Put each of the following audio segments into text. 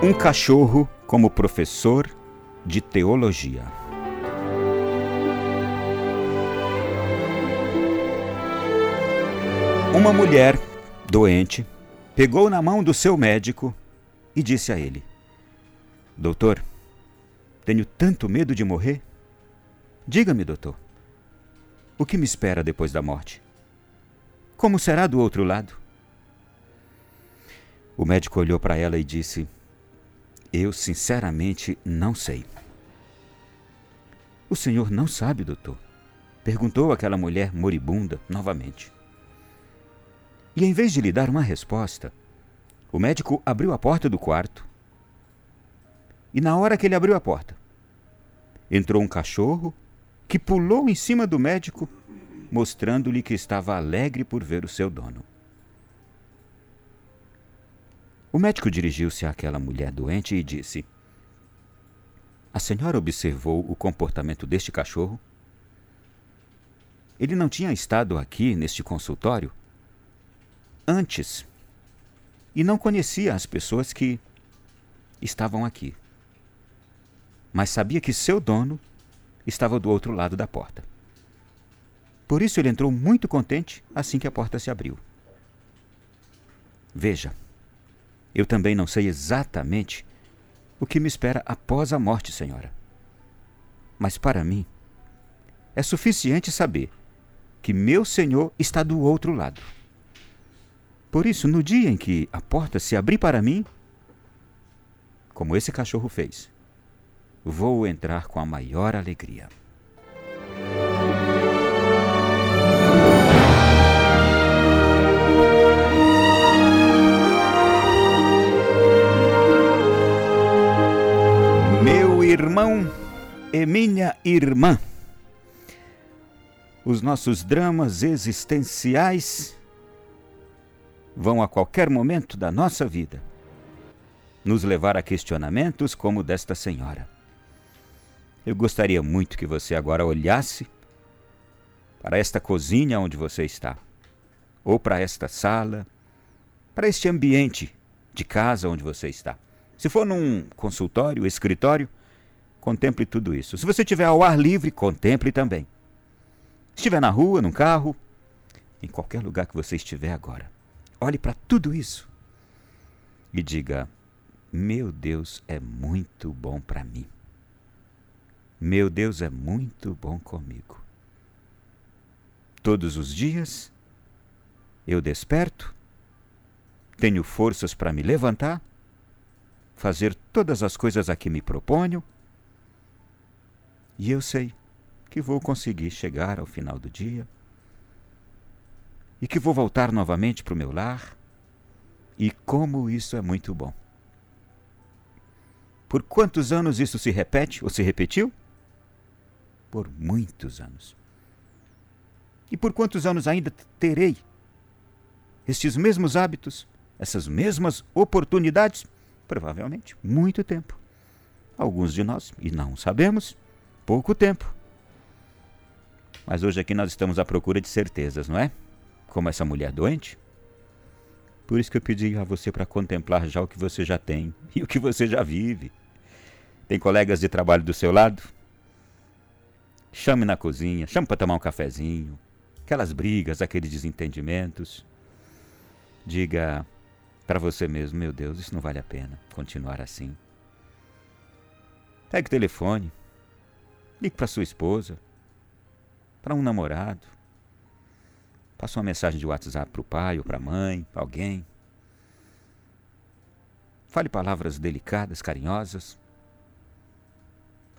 Um cachorro como professor de teologia. Uma mulher doente pegou na mão do seu médico e disse a ele: Doutor, tenho tanto medo de morrer. Diga-me, doutor, o que me espera depois da morte? Como será do outro lado? O médico olhou para ela e disse: eu sinceramente não sei. O senhor não sabe, doutor? Perguntou aquela mulher moribunda novamente. E em vez de lhe dar uma resposta, o médico abriu a porta do quarto. E na hora que ele abriu a porta, entrou um cachorro que pulou em cima do médico, mostrando-lhe que estava alegre por ver o seu dono. O médico dirigiu-se àquela mulher doente e disse: A senhora observou o comportamento deste cachorro? Ele não tinha estado aqui neste consultório antes e não conhecia as pessoas que estavam aqui. Mas sabia que seu dono estava do outro lado da porta. Por isso ele entrou muito contente assim que a porta se abriu. Veja, eu também não sei exatamente o que me espera após a morte, Senhora. Mas para mim, é suficiente saber que meu Senhor está do outro lado. Por isso, no dia em que a porta se abrir para mim, como esse cachorro fez, vou entrar com a maior alegria. E minha irmã. Os nossos dramas existenciais vão a qualquer momento da nossa vida nos levar a questionamentos como o desta senhora. Eu gostaria muito que você agora olhasse para esta cozinha onde você está, ou para esta sala, para este ambiente de casa onde você está. Se for num consultório, escritório, contemple tudo isso. Se você estiver ao ar livre, contemple também. Se estiver na rua, num carro, em qualquer lugar que você estiver agora, olhe para tudo isso e diga: Meu Deus é muito bom para mim. Meu Deus é muito bom comigo. Todos os dias eu desperto, tenho forças para me levantar, fazer todas as coisas a que me proponho e eu sei que vou conseguir chegar ao final do dia e que vou voltar novamente para o meu lar. E como isso é muito bom. Por quantos anos isso se repete ou se repetiu? Por muitos anos. E por quantos anos ainda terei estes mesmos hábitos, essas mesmas oportunidades? Provavelmente muito tempo. Alguns de nós, e não sabemos, pouco tempo. Mas hoje aqui nós estamos à procura de certezas, não é? Como essa mulher doente. Por isso que eu pedi a você para contemplar já o que você já tem e o que você já vive. Tem colegas de trabalho do seu lado? Chame na cozinha, chame para tomar um cafezinho. Aquelas brigas, aqueles desentendimentos. Diga para você mesmo: meu Deus, isso não vale a pena continuar assim. Pegue o telefone, Ligue para sua esposa, para um namorado. Passe uma mensagem de WhatsApp para o pai ou para a mãe, para alguém. Fale palavras delicadas, carinhosas.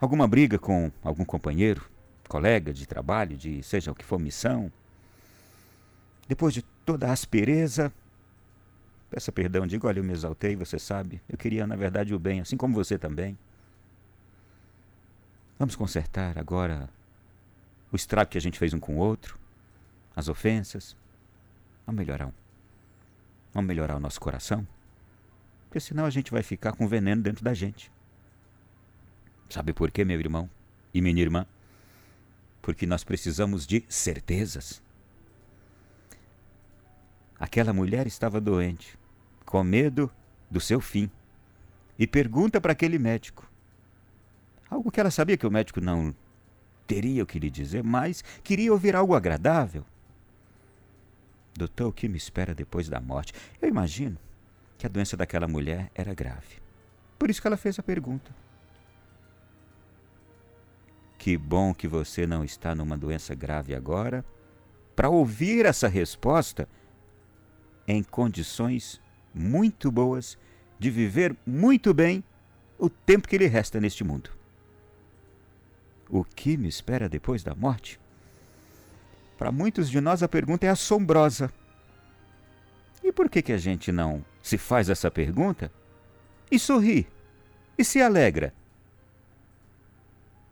Alguma briga com algum companheiro, colega de trabalho, de seja o que for missão. Depois de toda a aspereza, peça perdão, diga: olha, eu me exaltei, você sabe. Eu queria, na verdade, o bem, assim como você também. Vamos consertar agora o estrago que a gente fez um com o outro, as ofensas. Vamos melhorar. Vamos melhorar o nosso coração. Porque senão a gente vai ficar com veneno dentro da gente. Sabe por quê, meu irmão e minha irmã? Porque nós precisamos de certezas. Aquela mulher estava doente, com medo do seu fim. e pergunta para aquele médico. Algo que ela sabia que o médico não teria o que lhe dizer, mas queria ouvir algo agradável. Doutor, o que me espera depois da morte? Eu imagino que a doença daquela mulher era grave. Por isso que ela fez a pergunta. Que bom que você não está numa doença grave agora, para ouvir essa resposta em condições muito boas de viver muito bem o tempo que lhe resta neste mundo. O que me espera depois da morte? Para muitos de nós a pergunta é assombrosa. E por que, que a gente não se faz essa pergunta e sorri e se alegra?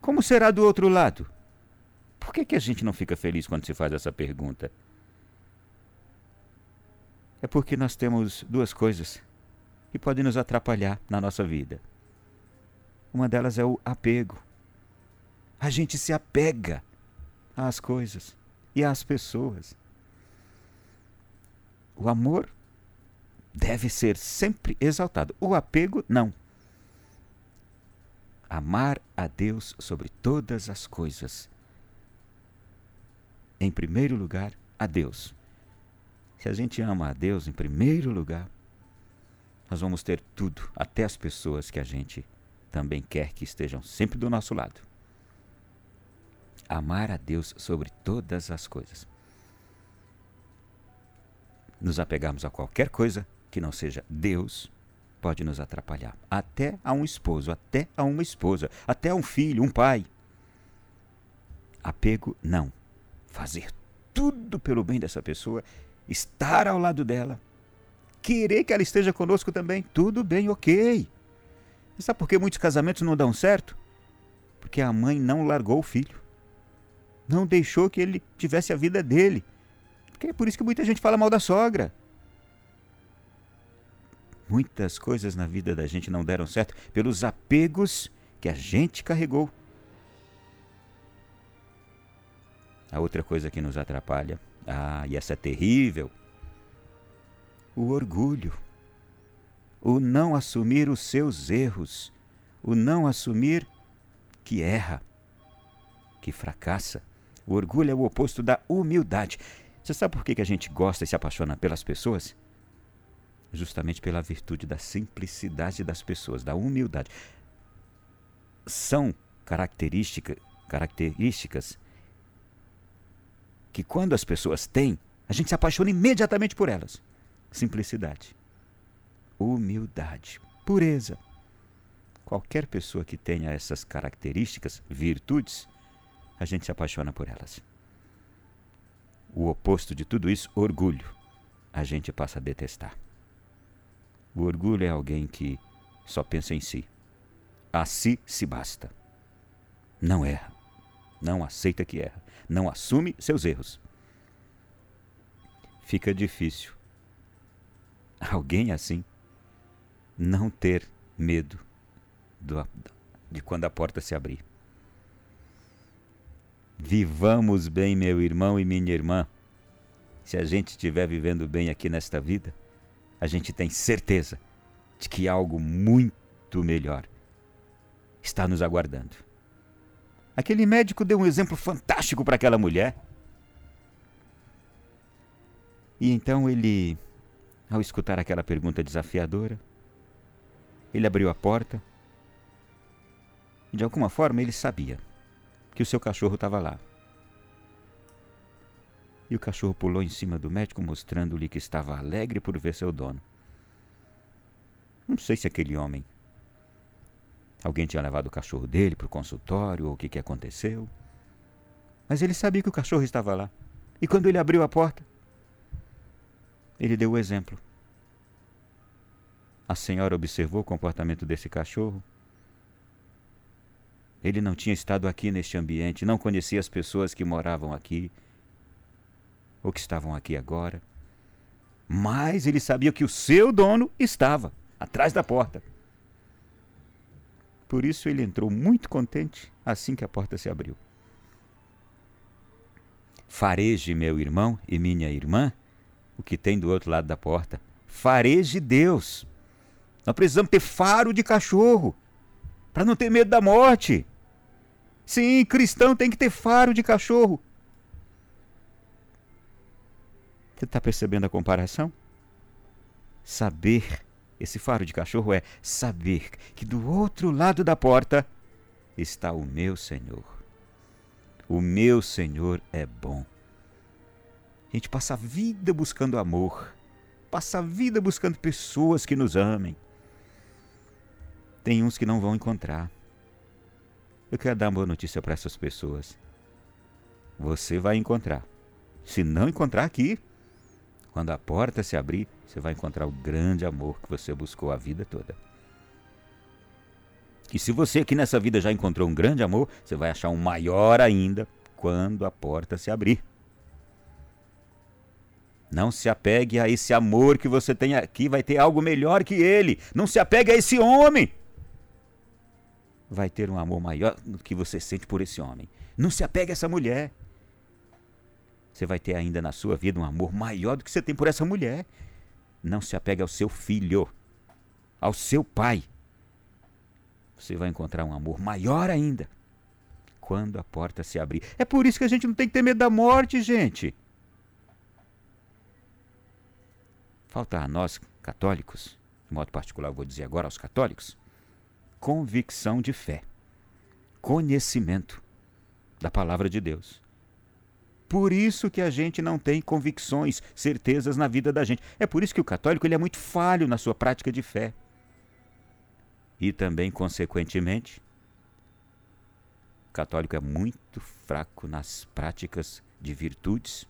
Como será do outro lado? Por que, que a gente não fica feliz quando se faz essa pergunta? É porque nós temos duas coisas que podem nos atrapalhar na nossa vida. Uma delas é o apego. A gente se apega às coisas e às pessoas. O amor deve ser sempre exaltado. O apego, não. Amar a Deus sobre todas as coisas. Em primeiro lugar, a Deus. Se a gente ama a Deus em primeiro lugar, nós vamos ter tudo, até as pessoas que a gente também quer que estejam sempre do nosso lado amar a Deus sobre todas as coisas. Nos apegarmos a qualquer coisa que não seja Deus pode nos atrapalhar. Até a um esposo, até a uma esposa, até a um filho, um pai. Apego, não. Fazer tudo pelo bem dessa pessoa, estar ao lado dela, querer que ela esteja conosco também, tudo bem, ok. sabe por que muitos casamentos não dão certo? Porque a mãe não largou o filho não deixou que ele tivesse a vida dele. Porque é por isso que muita gente fala mal da sogra. Muitas coisas na vida da gente não deram certo pelos apegos que a gente carregou. A outra coisa que nos atrapalha, ah, e essa é terrível, o orgulho. O não assumir os seus erros, o não assumir que erra, que fracassa. O orgulho é o oposto da humildade. Você sabe por que a gente gosta e se apaixona pelas pessoas? Justamente pela virtude da simplicidade das pessoas, da humildade. São característica, características que quando as pessoas têm, a gente se apaixona imediatamente por elas. Simplicidade, humildade, pureza. Qualquer pessoa que tenha essas características, virtudes, a gente se apaixona por elas. O oposto de tudo isso, orgulho, a gente passa a detestar. O orgulho é alguém que só pensa em si. A si se basta. Não erra. Não aceita que erra. Não assume seus erros. Fica difícil. Alguém assim não ter medo do, de quando a porta se abrir. Vivamos bem, meu irmão e minha irmã. Se a gente estiver vivendo bem aqui nesta vida, a gente tem certeza de que algo muito melhor está nos aguardando. Aquele médico deu um exemplo fantástico para aquela mulher. E então ele, ao escutar aquela pergunta desafiadora, ele abriu a porta de alguma forma ele sabia que o seu cachorro estava lá. E o cachorro pulou em cima do médico, mostrando-lhe que estava alegre por ver seu dono. Não sei se aquele homem. Alguém tinha levado o cachorro dele para o consultório ou o que, que aconteceu. Mas ele sabia que o cachorro estava lá. E quando ele abriu a porta, ele deu o exemplo. A senhora observou o comportamento desse cachorro ele não tinha estado aqui neste ambiente, não conhecia as pessoas que moravam aqui ou que estavam aqui agora. Mas ele sabia que o seu dono estava atrás da porta. Por isso ele entrou muito contente assim que a porta se abriu. Fareje, meu irmão e minha irmã, o que tem do outro lado da porta. Fareje Deus. Nós precisamos ter faro de cachorro para não ter medo da morte. Sim, cristão tem que ter faro de cachorro. Você está percebendo a comparação? Saber, esse faro de cachorro é saber que do outro lado da porta está o meu Senhor. O meu Senhor é bom. A gente passa a vida buscando amor, passa a vida buscando pessoas que nos amem. Tem uns que não vão encontrar. Eu quero dar uma boa notícia para essas pessoas. Você vai encontrar. Se não encontrar aqui, quando a porta se abrir, você vai encontrar o grande amor que você buscou a vida toda. E se você aqui nessa vida já encontrou um grande amor, você vai achar um maior ainda quando a porta se abrir. Não se apegue a esse amor que você tem aqui, vai ter algo melhor que ele. Não se apegue a esse homem. Vai ter um amor maior do que você sente por esse homem. Não se apegue a essa mulher você vai ter ainda na sua vida um amor maior do que você tem por essa mulher. Não se apegue ao seu filho, ao seu pai. Você vai encontrar um amor maior ainda quando a porta se abrir. É por isso que a gente não tem que ter medo da morte, gente. Falta a nós, católicos, de modo particular, vou dizer agora aos católicos, convicção de fé, conhecimento da palavra de Deus. Por isso que a gente não tem convicções, certezas na vida da gente. É por isso que o católico ele é muito falho na sua prática de fé. E também, consequentemente, o católico é muito fraco nas práticas de virtudes,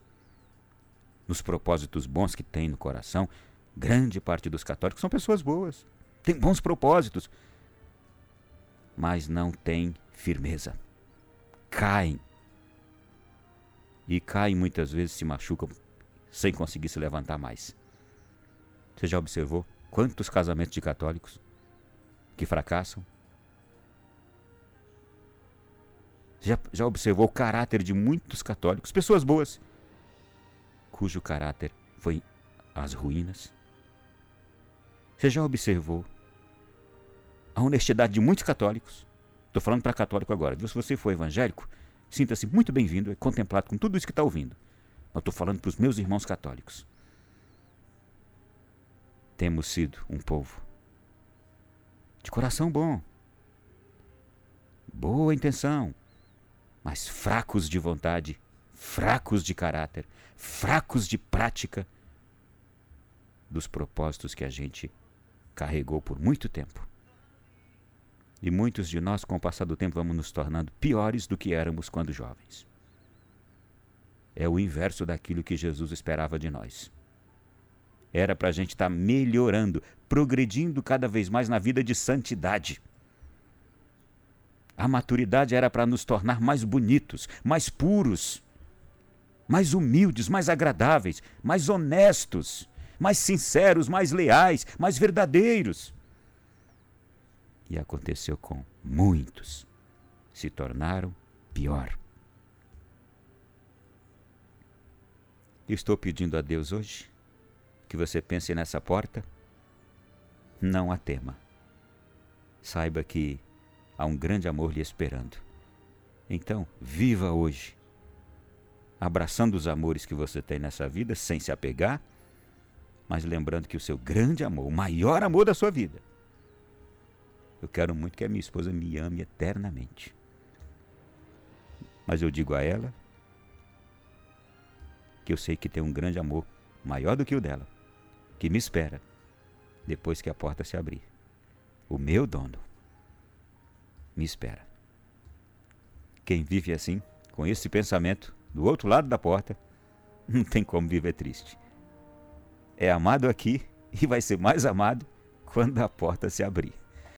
nos propósitos bons que tem no coração. Grande parte dos católicos são pessoas boas, têm bons propósitos, mas não têm firmeza. Caem e caem muitas vezes, se machucam sem conseguir se levantar mais. Você já observou quantos casamentos de católicos que fracassam? Já, já observou o caráter de muitos católicos, pessoas boas, cujo caráter foi às ruínas? Você já observou a honestidade de muitos católicos? Estou falando para católico agora. Se você for evangélico, Sinta-se muito bem-vindo e contemplado com tudo isso que está ouvindo. Eu estou falando para os meus irmãos católicos. Temos sido um povo de coração bom, boa intenção, mas fracos de vontade, fracos de caráter, fracos de prática dos propósitos que a gente carregou por muito tempo. E muitos de nós, com o passar do tempo, vamos nos tornando piores do que éramos quando jovens. É o inverso daquilo que Jesus esperava de nós. Era para a gente estar tá melhorando, progredindo cada vez mais na vida de santidade. A maturidade era para nos tornar mais bonitos, mais puros, mais humildes, mais agradáveis, mais honestos, mais sinceros, mais leais, mais verdadeiros. E aconteceu com muitos. Se tornaram pior. Estou pedindo a Deus hoje que você pense nessa porta. Não a tema. Saiba que há um grande amor lhe esperando. Então, viva hoje, abraçando os amores que você tem nessa vida, sem se apegar, mas lembrando que o seu grande amor, o maior amor da sua vida, eu quero muito que a minha esposa me ame eternamente. Mas eu digo a ela que eu sei que tem um grande amor maior do que o dela, que me espera depois que a porta se abrir. O meu dono me espera. Quem vive assim, com esse pensamento, do outro lado da porta, não tem como viver triste. É amado aqui e vai ser mais amado quando a porta se abrir.